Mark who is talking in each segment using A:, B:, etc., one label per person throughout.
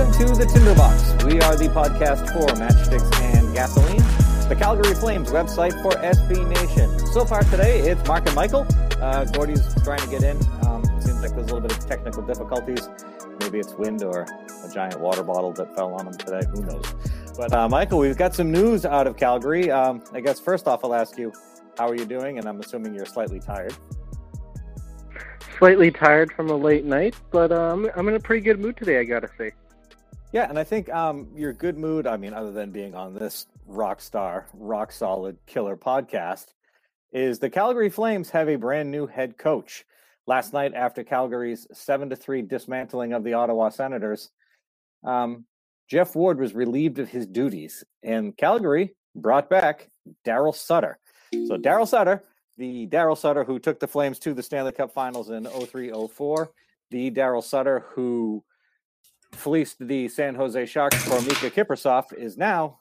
A: Welcome to the Tinderbox. We are the podcast for matchsticks and gasoline, the Calgary Flames website for SB Nation. So far today, it's Mark and Michael. Uh, Gordy's trying to get in. Um, seems like there's a little bit of technical difficulties. Maybe it's wind or a giant water bottle that fell on him today. Who knows? But uh, Michael, we've got some news out of Calgary. Um, I guess first off, I'll ask you, how are you doing? And I'm assuming you're slightly tired.
B: slightly tired from a late night, but um, I'm in a pretty good mood today. I gotta say.
A: Yeah, and I think um, your good mood, I mean, other than being on this rock star, rock solid killer podcast, is the Calgary Flames have a brand new head coach. Last night, after Calgary's 7 to 3 dismantling of the Ottawa Senators, um, Geoff Ward was relieved of his duties, and Calgary brought back Daryl Sutter. So, Daryl Sutter, the Daryl Sutter who took the Flames to the Stanley Cup Finals in 03 04, the Daryl Sutter who fleeced the San Jose Sharks for Miikka Kiprusoff is now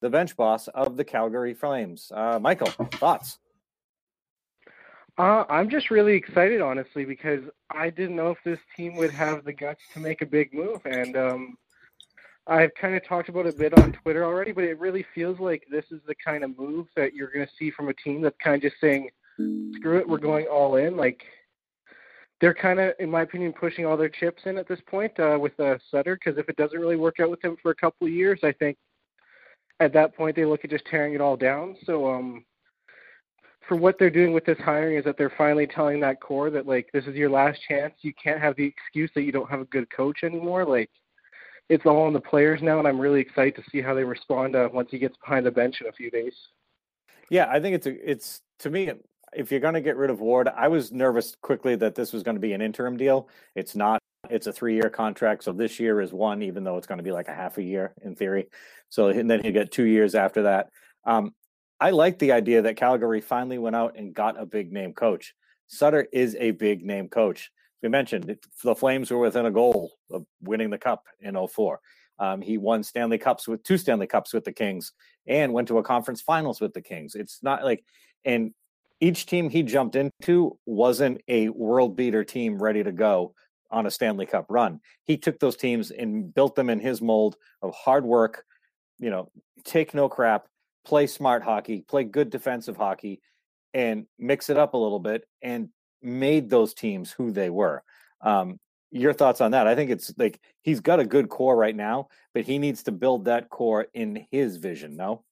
A: the bench boss of the Calgary Flames. Uh, Michael, thoughts?
B: Uh, I'm just really excited, honestly, because I didn't know if this team would have the guts to make a big move, and um, I've kind of talked about it a bit on Twitter already, but it really feels like this is the kind of move that you're going to see from a team that's kind of just saying, "Screw it, we're going all in." Like they're kind of, in my opinion, pushing all their chips in at this point uh, with uh, Sutter. Because if it doesn't really work out with him for a couple of years, I think at that point they look at just tearing it all down. So, um, for what they're doing with this hiring is that they're finally telling that core that like this is your last chance. You can't have the excuse that you don't have a good coach anymore. Like it's all on the players now, and I'm really excited to see how they respond uh, once he gets behind the bench in a few days.
A: Yeah, I think it's a, it's to me if you're going to get rid of Ward, I was nervous quickly that this was going to be an interim deal. It's not. It's a three-year contract, so this year is one, even though it's going to be like a half a year in theory. So and then he'll get two years after that. Um, I like the idea that Calgary finally went out and got a big name coach. Sutter is a big name coach. We mentioned the Flames were within a goal of winning the cup in 04. Um, he won Stanley Cups with two Stanley Cups with the Kings and went to a conference finals with the Kings. It's not like, and each team he jumped into wasn't a world beater team ready to go on a Stanley Cup run. He took those teams and built them in his mold of hard work, you know, take no crap, play smart hockey, play good defensive hockey, and mix it up a little bit and made those teams who they were. Um, your thoughts on that? I think it's like he's got a good core right now, but he needs to build that core in his vision. No.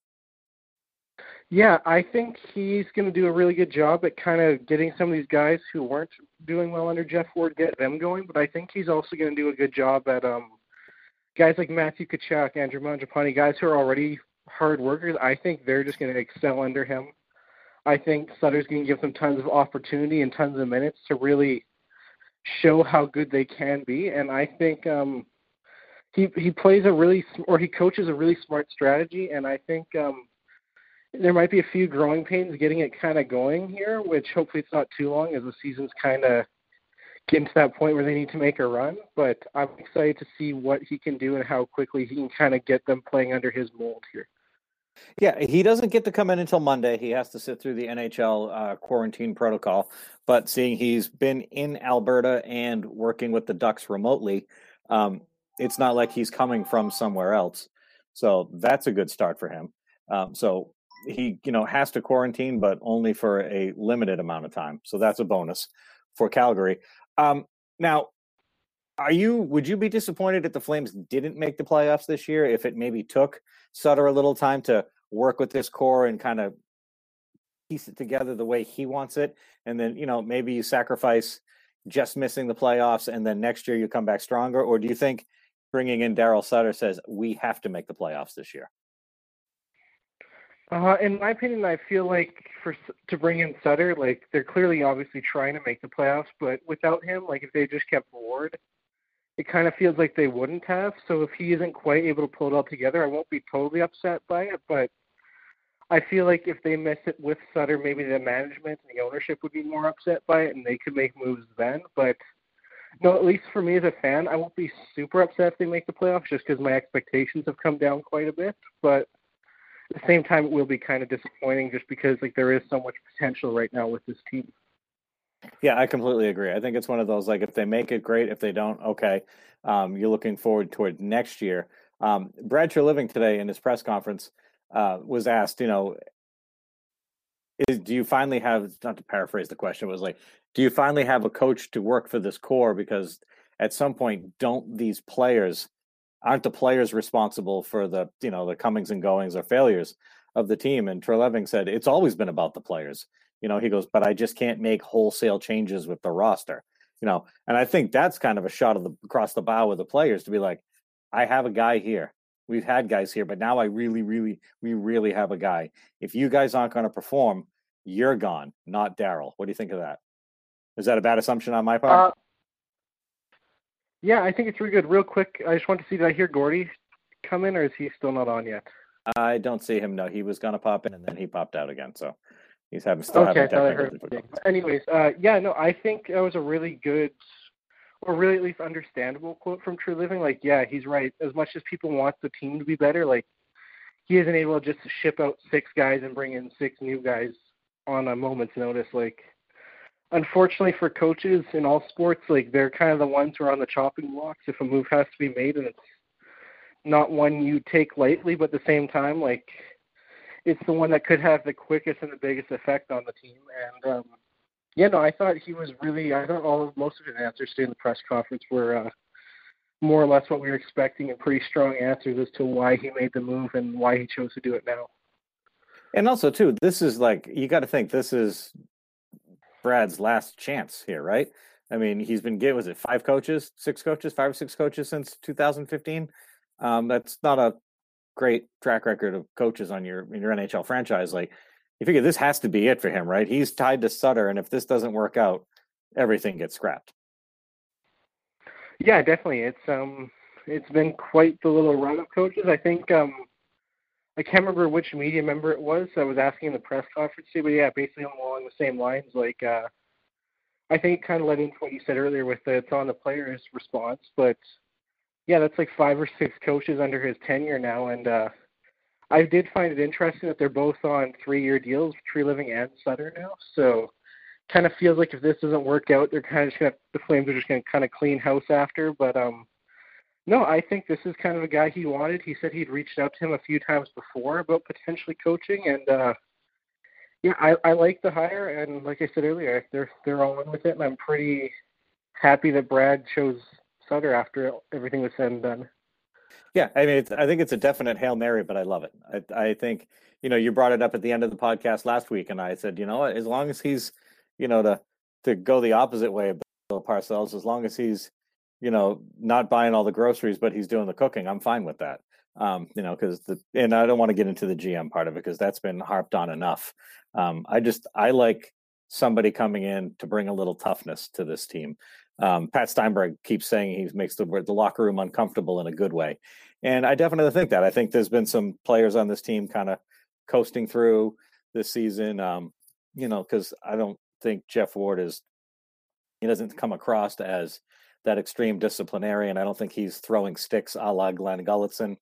B: Yeah, I think he's going to do a really good job at kind of getting some of these guys who weren't doing well under Geoff Ward get them going. But I think he's also going to do a good job at um, guys like Matthew Tkachuk, Andrew Mangiapane, guys who are already hard workers. I think they're just going to excel under him. I think Sutter's going to give them tons of opportunity and tons of minutes to really show how good they can be. And I think um, he he plays a really or he coaches a really smart strategy. And I think um, there might be a few growing pains getting it kind of going here, which hopefully it's not too long as the season's kind of getting to that point where they need to make a run. But I'm excited to see what he can do and how quickly he can kind of get them playing under his mold here.
A: Yeah, he doesn't get to come in until Monday. He has to sit through the NHL uh, quarantine protocol. But seeing he's been in Alberta and working with the Ducks remotely, um, it's not like he's coming from somewhere else. So that's a good start for him. Um, so he, you know, has to quarantine, but only for a limited amount of time. So that's a bonus for Calgary. Um, now, are you? Would you be disappointed if the Flames didn't make the playoffs this year? If it maybe took Sutter a little time to work with this core and kind of piece it together the way he wants it, and then you know maybe you sacrifice just missing the playoffs, and then next year you come back stronger, or do you think bringing in Daryl Sutter says we have to make the playoffs this year?
B: Uh, in my opinion, I feel like for to bring in Sutter, like they're clearly obviously trying to make the playoffs, but without him, like if they just kept Ward, it kind of feels like they wouldn't have. So if he isn't quite able to pull it all together, I won't be totally upset by it, but I feel like if they miss it with Sutter, maybe the management and the ownership would be more upset by it, and they could make moves then. But no, at least for me as a fan, I won't be super upset if they make the playoffs, just because my expectations have come down quite a bit. But the same time, it will be kind of disappointing, just because like there is so much potential right now with this team.
A: Yeah, I completely agree. I think it's one of those like if they make it great, if they don't, okay. Um, you're looking forward toward next year. Um, Brad Treliving today in his press conference uh, was asked, you know, is, do you finally have not to paraphrase the question, was like, do you finally have a coach to work for this core? Because at some point, don't these players aren't the players responsible for the you know the comings and goings or failures of the team? And Treliving said it's always been about the players. You know, he goes, but I just can't make wholesale changes with the roster. You know, and I think that's kind of a shot of the across the bow with the players to be like, I have a guy here we've had guys here, but now I really, really, we really have a guy. If you guys aren't going to perform, you're gone, not Daryl. What do you think of that? Is that a bad assumption on my part? Uh,
B: yeah, I think it's really good. Real quick, I just want to see did I hear Gordy come in, or is he still not on yet?
A: I don't see him. No, he was going to pop in, and then he popped out again. So he's having still
B: okay,
A: having
B: I heard. Anyways, uh, yeah, no, I think that was a really good or really at least understandable quote from Treliving. Like, yeah, he's right. As much as people want the team to be better, like he isn't able to just ship out six guys and bring in six new guys on a moment's notice. Like, unfortunately for coaches in all sports, like they're kind of the ones who are on the chopping blocks if a move has to be made, and it's not one you take lightly. But at the same time, like it's the one that could have the quickest and the biggest effect on the team. And um, yeah, no, I thought he was really. I thought all of most of his answers during the press conference were uh, more or less what we were expecting, and pretty strong answers as to why he made the move and why he chose to do it now.
A: And also, too, this is like you got to think this is Brad's last chance here, right? I mean, he's been getting was it five coaches, six coaches, five or six coaches since 2015. Um, that's not a great track record of coaches on your in your NHL franchise. Like you figure this has to be it for him, right? He's tied to Sutter, and if this doesn't work out, everything gets scrapped.
B: Yeah, definitely. It's um, it's been quite the little run of coaches. I think um, I can't remember which media member it was. I was asking in the press conference too, but yeah, basically along the same lines. Like, uh, I think kind of led into what you said earlier with the it's on the players' response, but yeah, that's like five or six coaches under his tenure now, and uh, I did find it interesting that they're both on three-year deals, Treliving and Sutter now. So, kind of feels like if this doesn't work out, they're kind of just gonna the Flames are just gonna kind of clean house after. But um, no, I think this is kind of a guy he wanted. He said he'd reached out to him a few times before about potentially coaching, and uh, yeah, I, I like the hire. And like I said earlier, they're they're all in with it, and I'm pretty happy that Brad chose Sutter after everything was said and done.
A: Yeah, I mean, I think it's a definite hail mary, but I love it. I, I, think you know you brought it up at the end of the podcast last week, and I said, you know, what, as long as he's, you know, to to go the opposite way of Bill Parcells, as long as he's, you know, not buying all the groceries, but he's doing the cooking, I'm fine with that. Um, you know, because the and I don't want to get into the GM part of it because that's been harped on enough. Um, I just I like somebody coming in to bring a little toughness to this team. Um, Pat Steinberg keeps saying he makes the the locker room uncomfortable in a good way, and I definitely think that. I think there's been some players on this team kind of coasting through this season. Um, you know, because I don't think Geoff Ward is, he doesn't come across as that extreme disciplinarian. I don't think he's throwing sticks a la Glenn Gulutzan,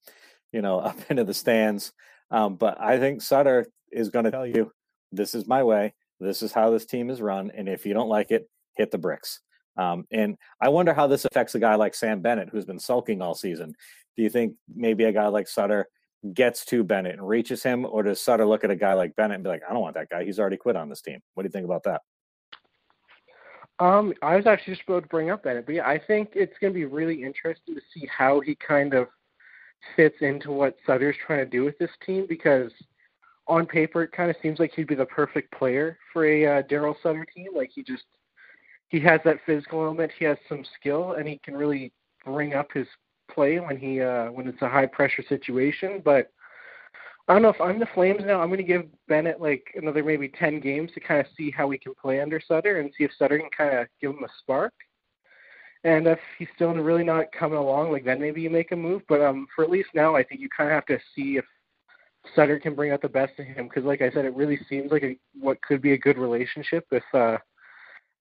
A: you know, up into the stands. Um, but I think Sutter is going to tell you, this is my way. This is how this team is run. And if you don't like it, hit the bricks. Um, and I wonder how this affects a guy like Sam Bennett, who's been sulking all season. Do you think maybe a guy like Sutter gets to Bennett and reaches him, or does Sutter look at a guy like Bennett and be like, I don't want that guy. He's already quit on this team. What do you think about that?
B: Um, I was actually just about to bring up Bennett, but yeah, I think it's going to be really interesting to see how he kind of fits into what Sutter's trying to do with this team because on paper it kind of seems like he'd be the perfect player for a uh, Daryl Sutter team. Like he just he has that physical element, he has some skill, and he can really bring up his play when he uh, when it's a high pressure situation. But I don't know if I'm the Flames now. I'm going to give Bennett like another maybe ten games to kind of see how he can play under Sutter and see if Sutter can kind of give him a spark. And if he's still really not coming along, like then maybe you make a move. But um, for at least now, I think you kind of have to see if Sutter can bring out the best in him. Because like I said, it really seems like a, what could be a good relationship if uh,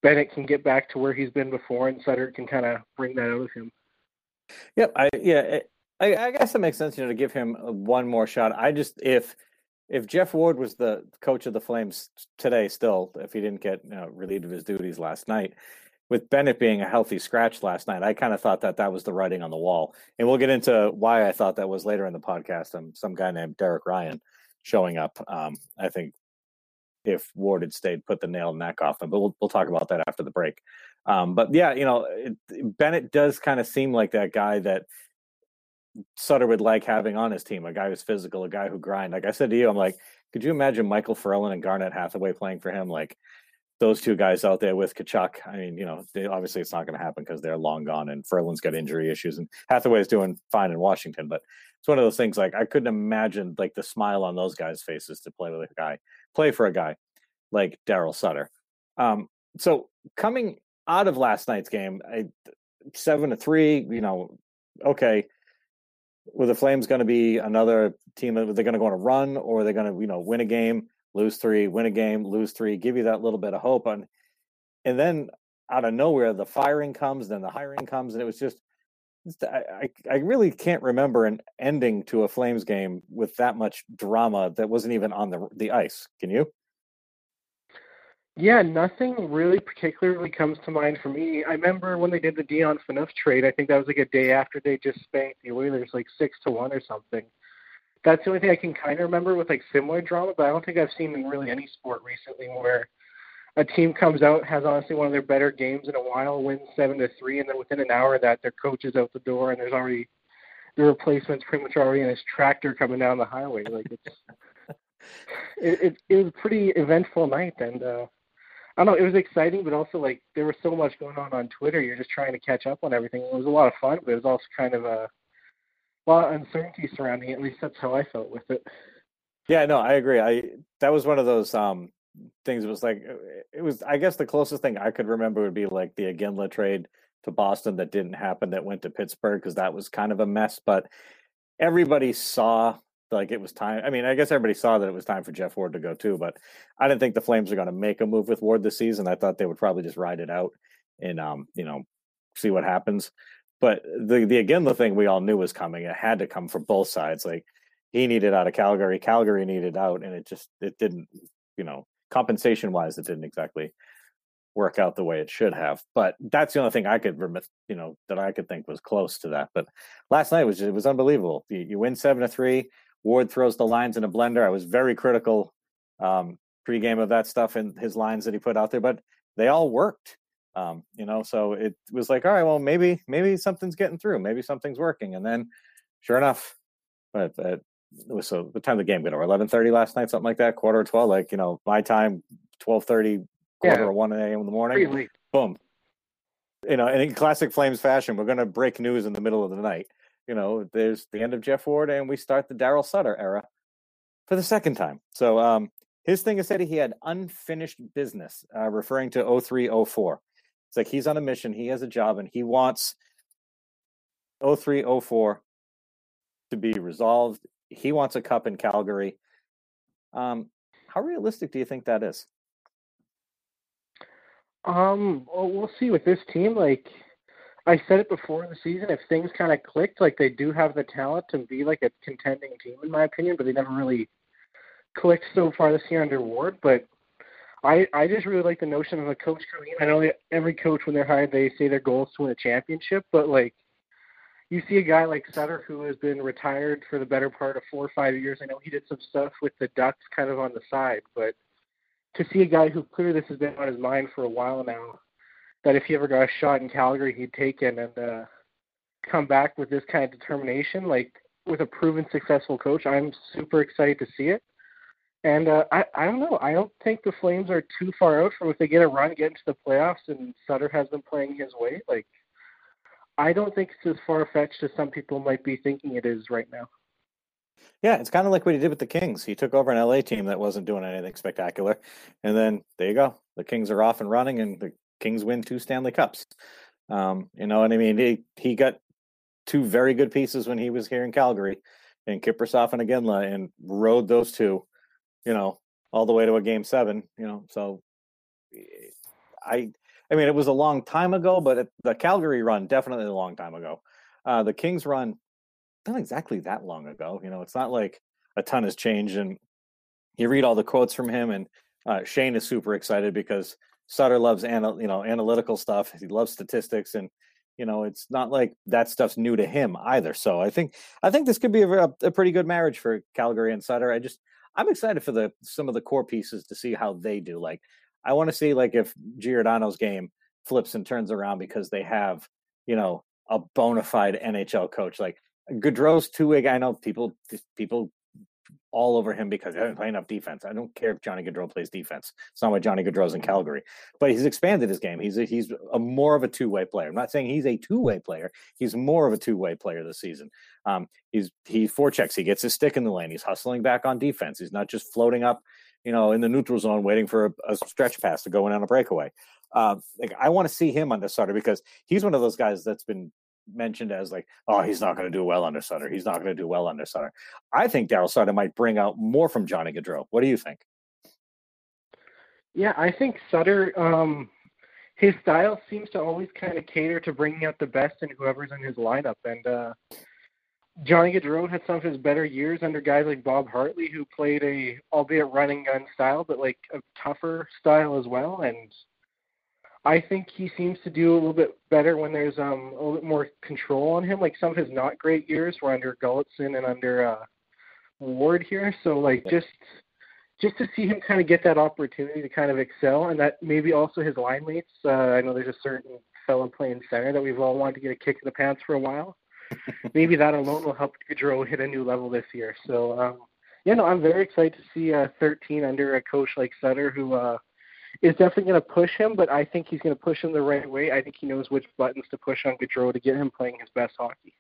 B: Bennett can get back to where he's been before, and Sutter can kind of bring that out of him.
A: Yep. I yeah. I, I guess it makes sense, you know, to give him one more shot. I just if if Geoff Ward was the coach of the Flames today, still, if he didn't get you know, relieved of his duties last night, with Bennett being a healthy scratch last night, I kind of thought that that was the writing on the wall. And we'll get into why I thought that was later in the podcast. Um, some guy named Derek Ryan showing up. Um, I think if Ward had stayed, put the nail in that coffin. But we'll we'll talk about that after the break. Um, but yeah, you know, it, Bennett does kind of seem like that guy that Sutter would like having on his team, a guy who's physical, a guy who grind. Like I said to you, I'm like, could you imagine Michael Ferland and Garnet Hathaway playing for him? Like those two guys out there with Tkachuk. I mean, you know, they, obviously it's not going to happen because they're long gone and Ferland's got injury issues and Hathaway's doing fine in Washington. But it's one of those things like I couldn't imagine like the smile on those guys' faces to play with a guy, play for a guy like Daryl Sutter. Um, so coming out of last night's game, I, seven to three, you know, okay were the Flames going to be another team? Are they're going to go on a run, or are they going to you know win a game, lose three, win a game, lose three, give you that little bit of hope? And and then out of nowhere, the firing comes, then the hiring comes, and it was just. I, I really can't remember an ending to a Flames game with that much drama that wasn't even on the the ice. Can you?
B: Yeah, nothing really particularly comes to mind for me. I remember when they did the Dion Phaneuf trade. I think that was like a day after they just spanked the Oilers like six to one or something. That's the only thing I can kind of remember with like similar drama. But I don't think I've seen in really any sport recently where a team comes out has honestly one of their better games in a while, wins seven to three, and then within an hour of that their coach is out the door and there's already the replacement's pretty much already in his tractor coming down the highway. Like it's it, it, it was a pretty eventful night and. uh I don't know. It was exciting, but also like there was so much going on on Twitter. You're just trying to catch up on everything. It was a lot of fun, but it was also kind of a, lot of uncertainty surrounding it. At least that's how I felt with it.
A: Yeah, no, I agree. I that was one of those um things. It was like it was. I guess the closest thing I could remember would be like the Iginla trade to Boston that didn't happen that went to Pittsburgh because that was kind of a mess. But everybody saw like it was time. I mean, I guess everybody saw that it was time for Geoff Ward to go too, but I didn't think the Flames were going to make a move with Ward this season. I thought they would probably just ride it out and um, you know, see what happens. But the the again the thing we all knew was coming. It had to come from both sides. Like he needed out of Calgary, Calgary needed out, and it just it didn't, you know, compensation wise, it didn't exactly work out the way it should have. But that's the only thing I could, you know, that I could think was close to that. But last night was it was unbelievable. You, you win seven to three. Ward throws the lines in a blender. I was very critical um, pregame of that stuff and his lines that he put out there, but they all worked. Um, you know, so it was like, all right, well, maybe maybe something's getting through, maybe something's working, and then sure enough, but uh, it was so the time the game got over eleven thirty last night, something like that, quarter of twelve, like you know, my time, twelve thirty, quarter
B: yeah.
A: or one a.m. in the morning, boom. You know, and in classic Flames fashion, we're going to break news in the middle of the night you know, there's the end of Geoff Ward, and we start the Daryl Sutter era for the second time. So um, his thing is that he had unfinished business, uh, referring to 0304. It's like he's on a mission, he has a job, and he wants 0304 to be resolved. He wants a cup in Calgary. Um, how realistic do you think that is?
B: Um, well, we'll see with this team. Like, I said it before in the season. If things kind of clicked, like they do have the talent to be like a contending team, in my opinion, but they never really clicked so far this year under Ward. But I I just really like the notion of a coach coming in. I know every coach when they're hired, they say their goal is to win a championship, but like you see a guy like Sutter who has been retired for the better part of four or five years. I know he did some stuff with the Ducks kind of on the side, but to see a guy who clearly this has been on his mind for a while now that if he ever got a shot in Calgary, he'd take it and uh, come back with this kind of determination, like with a proven successful coach. I'm super excited to see it. And uh, I, I don't know. I don't think the Flames are too far out from if they get a run, get into the playoffs, and Sutter has been playing his way. Like, I don't think it's as far fetched as some people might be thinking it is right now.
A: Yeah, it's kind of like what he did with the Kings. He took over an LA team that wasn't doing anything spectacular, and then there you go. The Kings are off and running, and the Kings win two Stanley Cups. Um, you know what I mean? He he got two very good pieces when he was here in Calgary, and Kiprusoff and Iginla, and rode those two, you know, all the way to a game seven. You know, so I I mean, it was a long time ago, but the Calgary run definitely a long time ago. Uh, the Kings run not exactly that long ago. You know, it's not like a ton has changed. And you read all the quotes from him, and uh, Shane is super excited because Sutter loves ana- you know analytical stuff. He loves statistics, and you know it's not like that stuff's new to him either. So I think I think this could be a, a pretty good marriage for Calgary and Sutter. I just I'm excited for the some of the core pieces to see how they do. Like I want to see like if Giordano's game flips and turns around because they have you know a bona fide NHL coach. Like Gaudreau's two way. I know people people all over him because he doesn't play enough defense. I don't care if Johnny Gaudreau plays defense. It's not why Johnny Gaudreau's in Calgary, but he's expanded his game. He's a, he's a more of a two way player. I'm not saying he's a two way player. He's more of a two way player this season. Um, he's he forechecks. He gets his stick in the lane. He's hustling back on defense. He's not just floating up, you know, in the neutral zone waiting for a, a stretch pass to go in on a breakaway. Uh, like I want to see him under Sutter because he's one of those guys that's been mentioned as like, oh, he's not going to do well under Sutter. He's not going to do well under Sutter. I think Daryl Sutter might bring out more from Johnny Gaudreau. What do you think?
B: Yeah, I think Sutter, um, his style seems to always kind of cater to bringing out the best in whoever's in his lineup. And uh, Johnny Gaudreau had some of his better years under guys like Bob Hartley, who played a, albeit running gun style, but like a tougher style as well. And I think he seems to do a little bit better when there's um a little bit more control on him. Like some of his not great years were under Gulutzan and under uh, Ward here. So like just just to see him kind of get that opportunity to kind of excel, and that maybe also his line mates. Uh, I know there's a certain fellow playing center that we've all wanted to get a kick in the pants for a while. maybe that alone will help Gaudreau hit a new level this year. So um, yeah, no, I'm very excited to see uh, 13 under a coach like Sutter who. uh is definitely going to push him, but I think he's going to push him the right way. I think he knows which buttons to push on Gaudreau to get him playing his best hockey.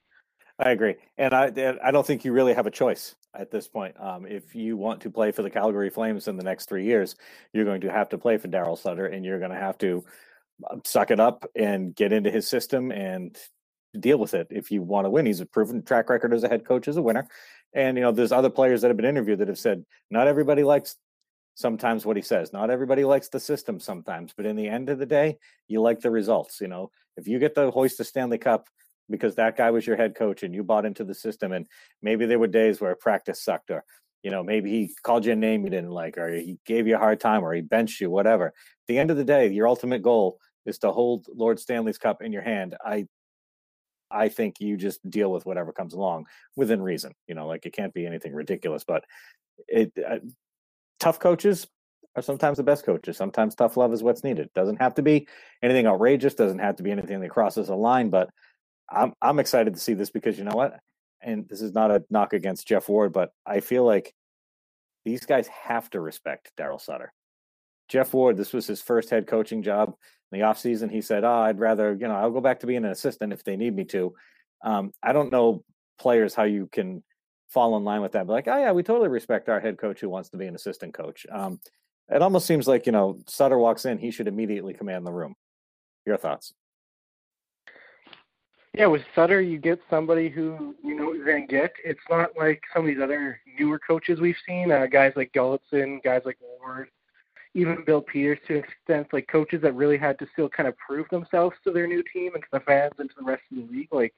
A: I agree, and I I don't think you really have a choice at this point. Um, if you want to play for the Calgary Flames in the next three years, you're going to have to play for Daryl Sutter, and you're going to have to um, suck it up and get into his system and deal with it if you want to win. He's a proven track record as a head coach as a winner. And you know, there's other players that have been interviewed that have said not everybody likes sometimes what he says. Not everybody likes the system sometimes, but in the end of the day, you like the results. You know, if you get the hoist the Stanley Cup because that guy was your head coach and you bought into the system, and maybe there were days where practice sucked, or you know, maybe he called you a name you didn't like, or he gave you a hard time, or he benched you, whatever. At the end of the day, your ultimate goal is to hold Lord Stanley's Cup in your hand. I I think you just deal with whatever comes along within reason. You know, like it can't be anything ridiculous, but it uh, tough coaches are sometimes the best coaches. Sometimes tough love is what's needed. Doesn't have to be anything outrageous. Doesn't have to be anything that crosses a line. But I'm I'm excited to see this because you know what? And this is not a knock against Geoff Ward, but I feel like these guys have to respect Daryl Sutter. Geoff Ward, this was his first head coaching job in the offseason. He said, Oh, I'd rather, you know, I'll go back to being an assistant if they need me to. Um, I don't know players how you can fall in line with that. But like, oh yeah, we totally respect our head coach who wants to be an assistant coach. Um, it almost seems like you know Sutter walks in, he should immediately command the room. Your thoughts?
B: Yeah, with Sutter, you get somebody who you know you're going to get. It's not like some of these other newer coaches we've seen, uh, guys like Gulutzan, guys like Ward, even Bill Peters to an extent, like coaches that really had to still kind of prove themselves to their new team and to the fans and to the rest of the league. Like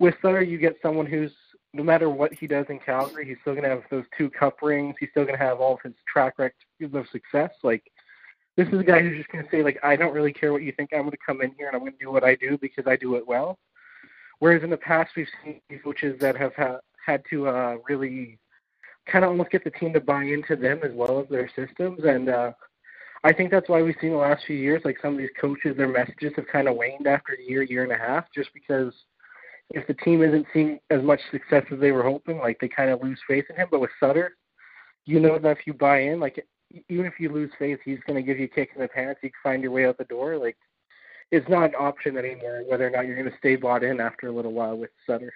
B: with Sutter, you get someone who's no matter what he does in Calgary, he's still to have those two cup rings. He's still to have all of his track record of success. Like, this is a guy who's just to say, like, I don't really care what you think. I'm to come in here and I'm to do what I do because I do it well. Whereas in the past, we've seen coaches that have ha- had to uh, really kind of almost get the team to buy into them as well as their systems. And uh, I think that's why we've seen the last few years, like some of these coaches, their messages have kind of waned after a year, year and a half, just because – if the team isn't seeing as much success as they were hoping, like they kind of lose faith in him. But with Sutter, you know that if you buy in, like even if you lose faith, he's going to give you a kick in the pants. You can find your way out the door. Like it's not an option anymore whether or not you're going to stay bought in after a little while with Sutter.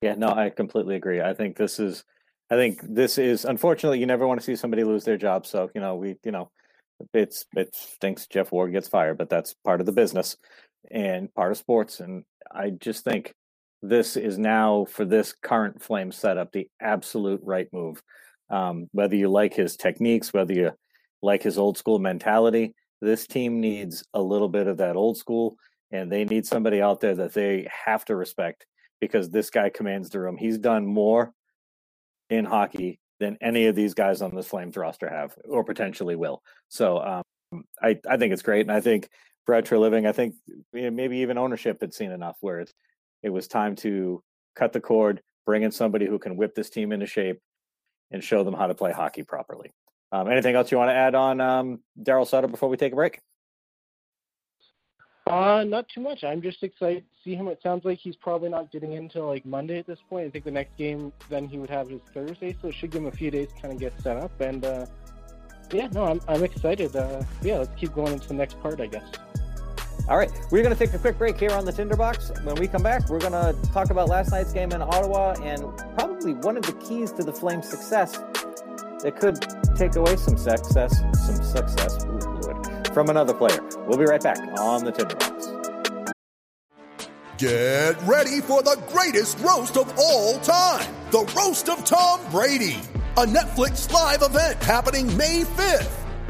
A: Yeah, no, I completely agree. I think this is, I think this is, unfortunately, you never want to see somebody lose their job. So, you know, we, you know, it's, it stinks Geoff Ward gets fired, but that's part of the business and part of sports. And I just think this is now for this current flame setup, the absolute right move. Um, whether you like his techniques, whether you like his old school mentality, this team needs a little bit of that old school and they need somebody out there that they have to respect because this guy commands the room. He's done more in hockey than any of these guys on this Flames roster have or potentially will. So um, I, I think it's great. And I think Brad Treliving, I think maybe even ownership had seen enough where it's, it was time to cut the cord, bring in somebody who can whip this team into shape and show them how to play hockey properly. Um, anything else you want to add on um, Daryl Sutter before we take a break?
B: Uh, not too much. I'm just excited to see him. It sounds like he's probably not getting into like Monday at this point. I think the next game then he would have his Thursday, so it should give him a few days to kind of get set up. And uh, yeah, no, I'm I'm excited. Uh, yeah, let's keep going into the next part, I guess.
A: All right, we're going to take a quick break here on the Tinderbox. When we come back, we're going to talk about last night's game in Ottawa and probably one of the keys to the Flames' success. It could take away some success, some success. From another player. We'll be right back on the Tinderbox.
C: Get ready for the greatest roast of all time the Roast of Tom Brady, a Netflix live event happening May 5th.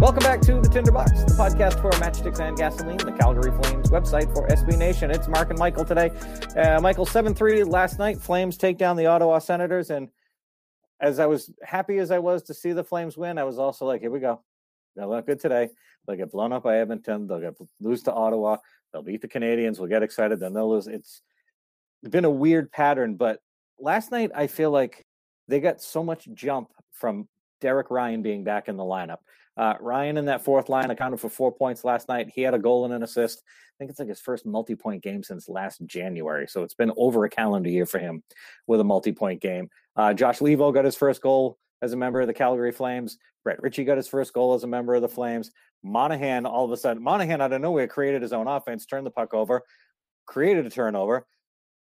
A: Welcome back to the Tinderbox, the podcast for Matchsticks and Gasoline, the Calgary Flames website for SB Nation. It's Mark and Michael today. Uh, Michael, 7 3 last night. Flames take down the Ottawa Senators. And as I was happy as I was to see the Flames win, I was also like, here we go. They'll look good today. They'll get blown up by Edmonton. They'll get lose to Ottawa. They'll beat the Canadiens. We'll get excited. Then they'll lose. It's been a weird pattern. But last night, I feel like they got so much jump from Derek Ryan being back in the lineup. Uh, Ryan in that fourth line accounted for four points last night. He had a goal and an assist. I think it's like his first multi point game since last January. So it's been over a calendar year for him with a multi point game. Uh, Josh Leivo got his first goal as a member of the Calgary Flames. Brett Ritchie got his first goal as a member of the Flames. Monahan, all of a sudden, Monahan out of nowhere created his own offense, turned the puck over, created a turnover,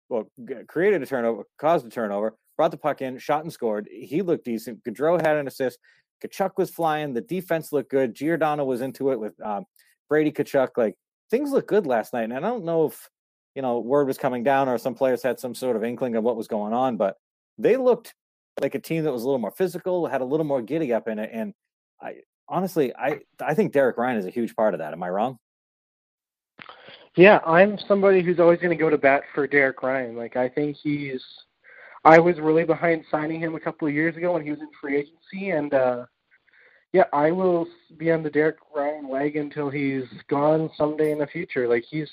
A: well, created a turnover, caused a turnover, brought the puck in, shot and scored. He looked decent. Gaudreau had an assist. Tkachuk was flying. The defense looked good. Giordano was into it with um, Brady Tkachuk. Like things looked good last night. And I don't know if, you know, word was coming down or some players had some sort of inkling of what was going on, but they looked like a team that was a little more physical, had a little more giddy up in it. And I honestly, I I think Derek Ryan is a huge part of that. Am I wrong?
B: Yeah, I'm somebody who's always going to go to bat for Derek Ryan. Like I think he's I was really behind signing him a couple of years ago when he was in free agency, and uh, yeah, I will be on the Derek Ryan wagon until he's gone someday in the future. Like he's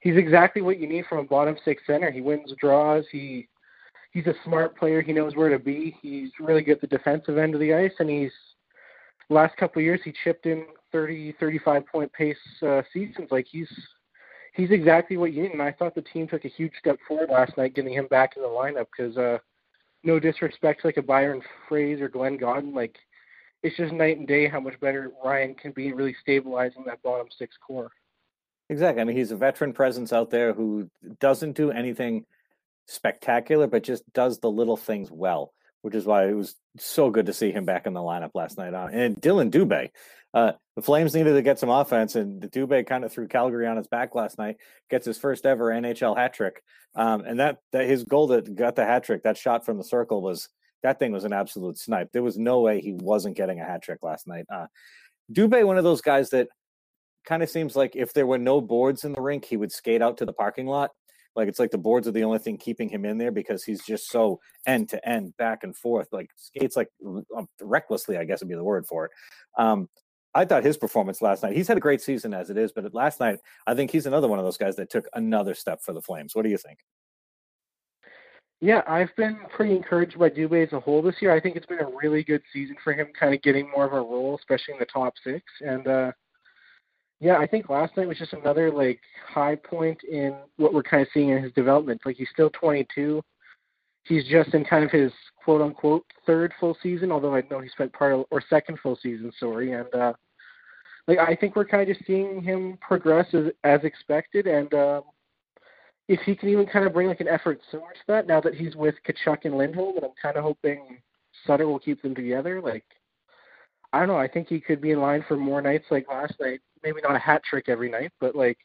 B: he's exactly what you need from a bottom six center. He wins draws. He he's a smart player. He knows where to be. He's really good at the defensive end of the ice, and he's last couple of years he chipped in 30, 35 point pace uh, seasons. Like he's he's exactly what you need. And I thought the team took a huge step forward last night, getting him back in the lineup. Because uh, no disrespect, to like a Byron Froese or Glenn Gawdin, like it's just night and day how much better Ryan can be really stabilizing that bottom six core.
A: Exactly. I mean, he's a veteran presence out there who doesn't do anything spectacular, but just does the little things well, which is why it was so good to see him back in the lineup last night. Uh, and Dillon Dubé, uh, the Flames needed to get some offense, and Dubé kind of threw Calgary on his back last night. Gets his first ever NHL hat trick, um, and that that his goal that got the hat trick, that shot from the circle was that thing was an absolute snipe. There was no way he wasn't getting a hat trick last night. Uh, Dubé, one of those guys that kind of seems like if there were no boards in the rink, he would skate out to the parking lot. Like it's like the boards are the only thing keeping him in there because he's just so end to end, back and forth, like skates like um, recklessly, I guess would be the word for it. Um, I thought his performance last night. He's had a great season as it is, but last night I think he's another one of those guys that took another step for the Flames. What do you think?
B: Yeah, I've been pretty encouraged by Dubé as a whole this year. I think it's been a really good season for him, kind of getting more of a role, especially in the top six. And uh, Yeah, I think last night was just another like high point in what we're kind of seeing in his development. Like he's still 22. He's just in kind of his quote unquote third full season, although I know he spent part of, or second full season, sorry. And uh like I think we're kind of seeing him progress as, as expected and um if he can even kind of bring like an effort similar to that now that he's with Tkachuk and Lindholm, and I'm kind of hoping Sutter will keep them together. Like I don't know. I think he could be in line for more nights like last night. Maybe not a hat trick every night, but like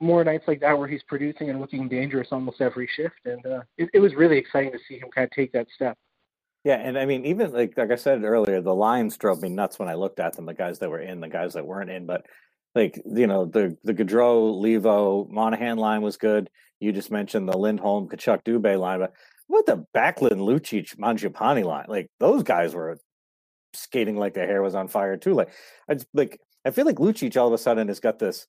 B: more nights like that where he's producing and looking dangerous almost every shift. And uh, it, it was really exciting to see him kind of take that step.
A: Yeah, and I mean, even like like I said earlier, the lines drove me nuts when I looked at them. The guys that were in, the guys that weren't in, but like you know, the the Gaudreau, Leivo, Monahan line was good. You just mentioned the Lindholm, Tkachuk, Dubé line, but what the Backlund, Lucic, Mangiapane line? Like those guys were skating like their hair was on fire too. Like I just, like I feel like Lucic all of a sudden has got this.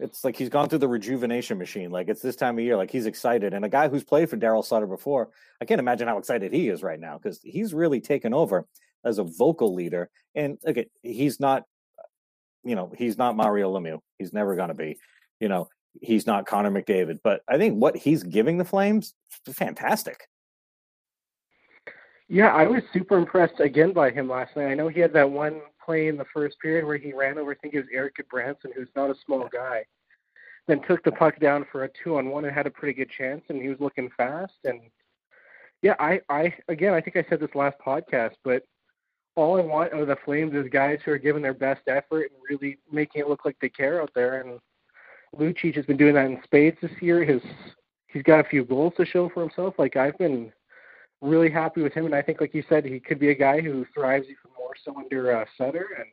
A: It's like he's gone through the rejuvenation machine. Like it's this time of year. Like he's excited, and a guy who's played for Daryl Sutter before, I can't imagine how excited he is right now because he's really taken over as a vocal leader. And okay, he's not, you know, he's not Mario Lemieux. He's never going to be. You know, he's not Connor McDavid. But I think what he's giving the Flames, fantastic.
B: Yeah, I was super impressed again by him last night. I know he had that one play in the first period where he ran over, I think it was Eric Branson, who's not a small guy, then took the puck down for a two on one and had a pretty good chance, and he was looking fast. And yeah, I, I again, I think I said this last podcast, but all I want of the Flames is guys who are giving their best effort and really making it look like they care out there. And Lucic has been doing that in spades this year. His he's got a few goals to show for himself. Like I've been really happy with him, and I think, like you said, he could be a guy who thrives even under uh, Sutter. And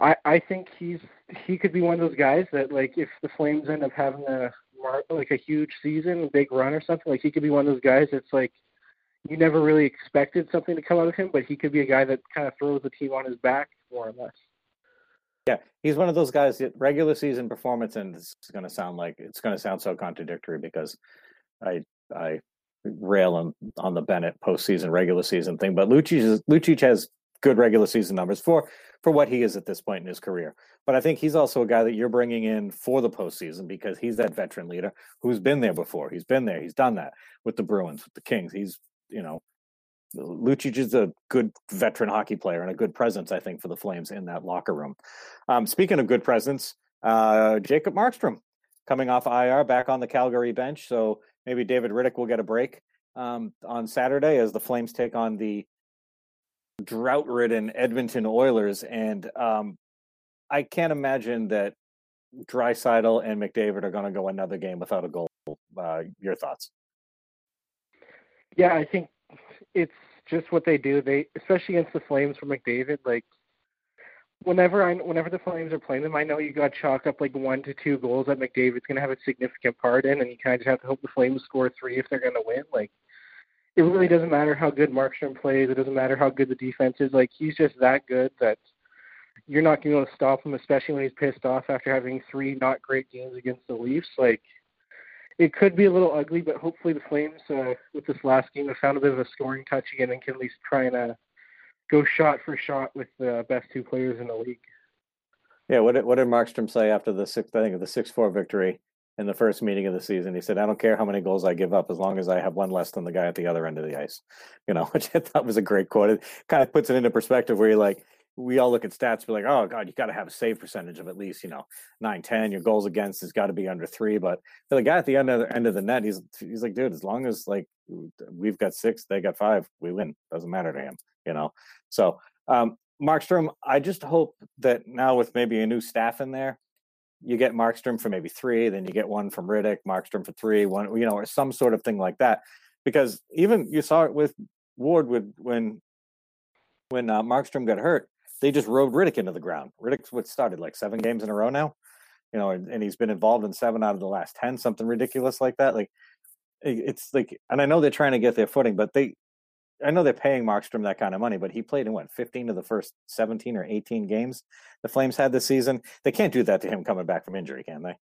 B: I, I think he's he could be one of those guys that, like, if the Flames end up having a like a huge season, a big run or something, like he could be one of those guys that's like you never really expected something to come out of him, but he could be a guy that kind of throws the team on his back more or less.
A: Yeah, he's one of those guys that regular season performance, and it's going to sound like it's going to sound so contradictory because I I rail on on the Bennett postseason regular season thing, but Lucic is, Lucic has good regular season numbers for for what he is at this point in his career. But I think he's also a guy that you're bringing in for the postseason because he's that veteran leader who's been there before. He's been there. He's done that with the Bruins, with the Kings. He's you know, Lucic is a good veteran hockey player and a good presence, I think, for the Flames in that locker room. Um, speaking of good presence, uh, Jacob Markstrom coming off IR back on the Calgary bench. So maybe David Rittich will get a break um, on Saturday as the Flames take on the drought-ridden Edmonton Oilers, and um, I can't imagine that Draisaitl and McDavid are going to go another game without a goal. Uh, your thoughts?
B: Yeah, I think it's just what they do. They, especially against the Flames for McDavid, like whenever I whenever the Flames are playing them, I know you got chalk up like one to two goals that McDavid's going to have a significant part in, and you kind of just have to hope the Flames score three if they're going to win. Like it really doesn't matter how good Markstrom plays. It doesn't matter how good the defense is. Like he's just that good that you're not going to be able to stop him, especially when he's pissed off after having three not great games against the Leafs. Like it could be a little ugly, but hopefully the Flames uh, with this last game have found a bit of a scoring touch again and can at least try and uh, go shot for shot with the best two players in the league.
A: Yeah, what did what did Markstrom say after the sixth? I think of the six four victory in the first meeting of the season. He said, "I don't care how many goals I give up, as long as I have one less than the guy at the other end of the ice." You know, which I thought was a great quote. It kind of puts it into perspective where you're like, we all look at stats, be like, "Oh God, you got to have a save percentage of at least you know nine, ten. Your goals against has got to be under three." But for the guy at the end of the end of the net, he's he's like, dude, as long as like we've got six, they got five, we win. Doesn't matter to him, you know. So um, Markstrom, I just hope that now with maybe a new staff in there, you get Markstrom for maybe three, then you get one from Rittich, Markstrom for three, one, you know, or some sort of thing like that. Because even you saw it with Ward with when when uh, Markstrom got hurt, they just rode Rittich into the ground. Rittich's what started like seven games in a row now, you know, and, and he's been involved in seven out of the last ten, something ridiculous like that. Like it's like, and I know they're trying to get their footing, but they I know they're paying Markstrom that kind of money, but he played in what 15 of the first 17 or 18 games the Flames had this season. They can't do that to him coming back from injury, can they?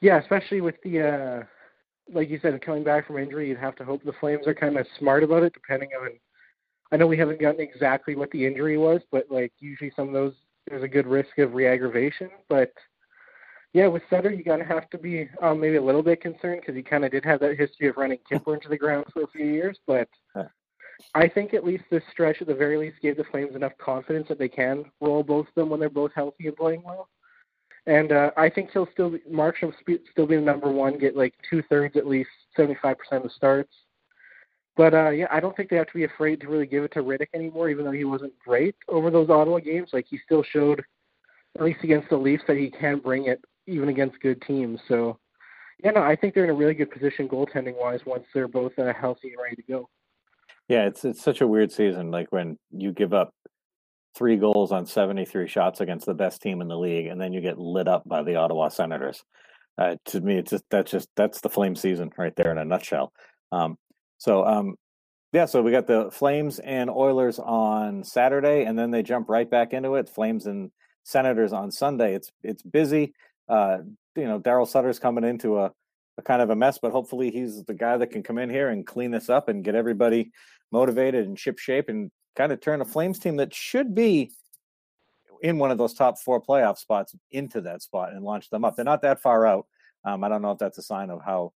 B: Yeah, especially with the uh like you said, coming back from injury, you'd have to hope the Flames are kind of smart about it, depending on. I know we haven't gotten exactly what the injury was, but like usually some of those there's a good risk of re-aggravation. But yeah, with Sutter, you gotta have to be um, maybe a little bit concerned because he kind of did have that history of running Kipper into the ground for a few years. But I think at least this stretch, at the very least, gave the Flames enough confidence that they can roll both of them when they're both healthy and playing well. And uh, I think he'll still be, Markstrom still be the number one, get like two thirds at least, seventy five percent of the starts. But uh, yeah, I don't think they have to be afraid to really give it to Rittich anymore, even though he wasn't great over those Ottawa games. Like he still showed, at least against the Leafs, that he can bring it even against good teams. So yeah, no, I think they're in a really good position goaltending wise once they're both uh, healthy and ready to go.
A: Yeah, it's it's such a weird season. Like when you give up three goals on 73 shots against the best team in the league, and then you get lit up by the Ottawa Senators. Uh, to me, it's just that's just that's the flame season right there in a nutshell. Um, so um, yeah, so we got the Flames and Oilers on Saturday, and then they jump right back into it. Flames and Senators on Sunday. It's it's busy. Uh, you know, Daryl Sutter's coming into a, a kind of a mess, but hopefully he's the guy that can come in here and clean this up and get everybody motivated and ship shape and kind of turn a Flames team that should be in one of those top four playoff spots into that spot and launch them up. They're not that far out. Um, I don't know if that's a sign of how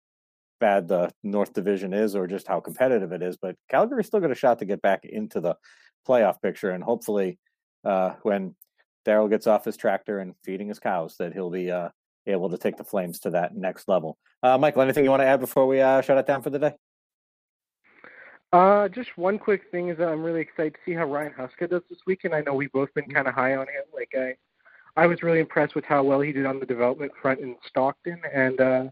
A: bad the North Division is or just how competitive it is, but Calgary's still got a shot to get back into the playoff picture. And hopefully, uh, when Daryl gets off his tractor and feeding his cows, that he'll be uh, able to take the Flames to that next level. Uh, Michael, anything you want to add before we uh, shut it down for the day?
B: Uh, just one quick thing is that I'm really excited to see how Ryan Huska does this weekend. I know we've both been kind of high on him. Like I, I was really impressed with how well he did on the development front in Stockton, and uh,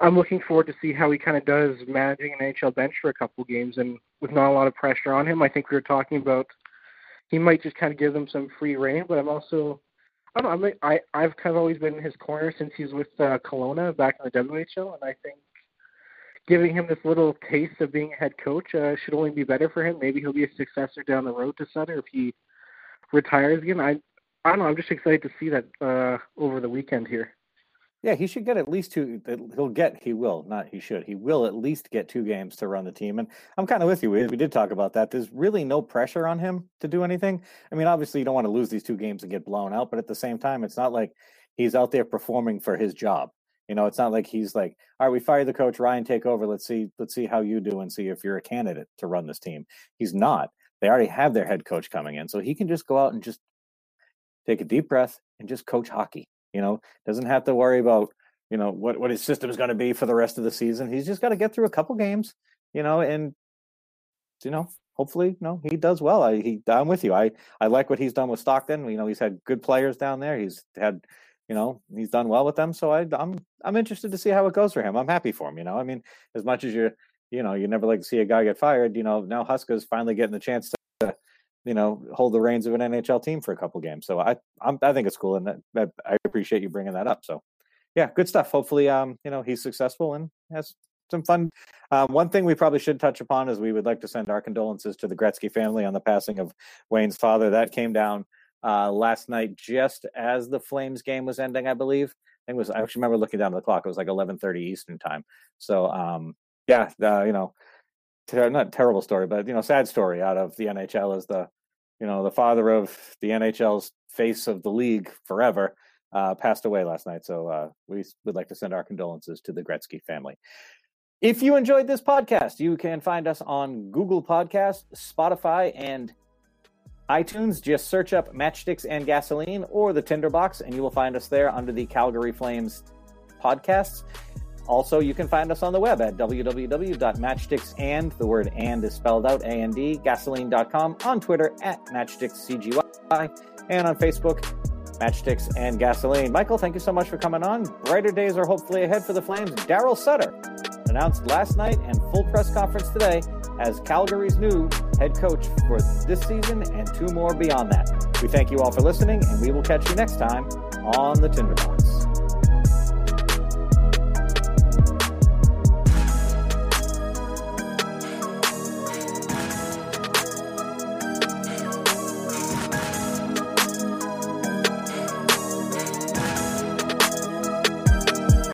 B: I'm looking forward to see how he kind of does managing an NHL bench for a couple games and with not a lot of pressure on him. I think we were talking about he might just kind of give them some free reign, but I'm also I don't know. I'm, I I've kind of always been in his corner since he's with uh, Kelowna back in the WHL, and I think giving him this little taste of being a head coach uh, should only be better for him. Maybe he'll be a successor down the road to Sutter if he retires again. I I don't know. I'm just excited to see that uh, over the weekend here.
A: Yeah, he should get at least two. Uh, he'll get. He will not. He should. He will at least get two games to run the team. And I'm kind of with you. We, we did talk about that. There's really no pressure on him to do anything. I mean, obviously, you don't want to lose these two games and get blown out, but at the same time, it's not like he's out there performing for his job. You know, it's not like he's like, all right, we fired the coach, Ryan, take over. Let's see, let's see how you do and see if you're a candidate to run this team. He's not. They already have their head coach coming in, so he can just go out and just take a deep breath and just coach hockey. You know, doesn't have to worry about you know what what his system is going to be for the rest of the season. He's just got to get through a couple games, you know, and you know, hopefully, you know, he does well. I he I'm with you. I I like what he's done with Stockton. You know, he's had good players down there. He's had you know he's done well with them so I, i'm i'm interested to see how it goes for him i'm happy for him you know i mean as much as you you know you never like to see a guy get fired you know now huska's finally getting the chance to you know hold the reins of an nhl team for a couple games so i I'm, i think it's cool and that, i appreciate you bringing that up so yeah good stuff hopefully um you know he's successful and has some fun um, one thing we probably should touch upon is we would like to send our condolences to the gretzky family on the passing of wayne's father that came down uh, last night just as the Flames game was ending, I believe. I think it was I actually remember looking down at the clock. It was like 11:30 Eastern time. So um, yeah, uh, you know, ter- not terrible story, but you know, sad story out of the NHL is the you know the father of the NHL's face of the league forever uh, passed away last night. So uh, we would like to send our condolences to the Gretzky family. If you enjoyed this podcast, you can find us on Google Podcast, Spotify, and iTunes, just search up Matchsticks and Gasoline or the Tinderbox, and you will find us there under the Calgary Flames podcasts. Also, you can find us on the web at www.matchsticksand, the word and is spelled out, A-N-D, gasoline.com, on Twitter at matchstickscgy, and on Facebook, Matchsticks and Gasoline. Michael, thank you so much for coming on. Brighter days are hopefully ahead for the Flames. Daryl Sutter announced last night and full press conference today as Calgary's new head coach for this season and two more beyond that. We thank you all for listening, and we will catch you next time on the Tinderbox.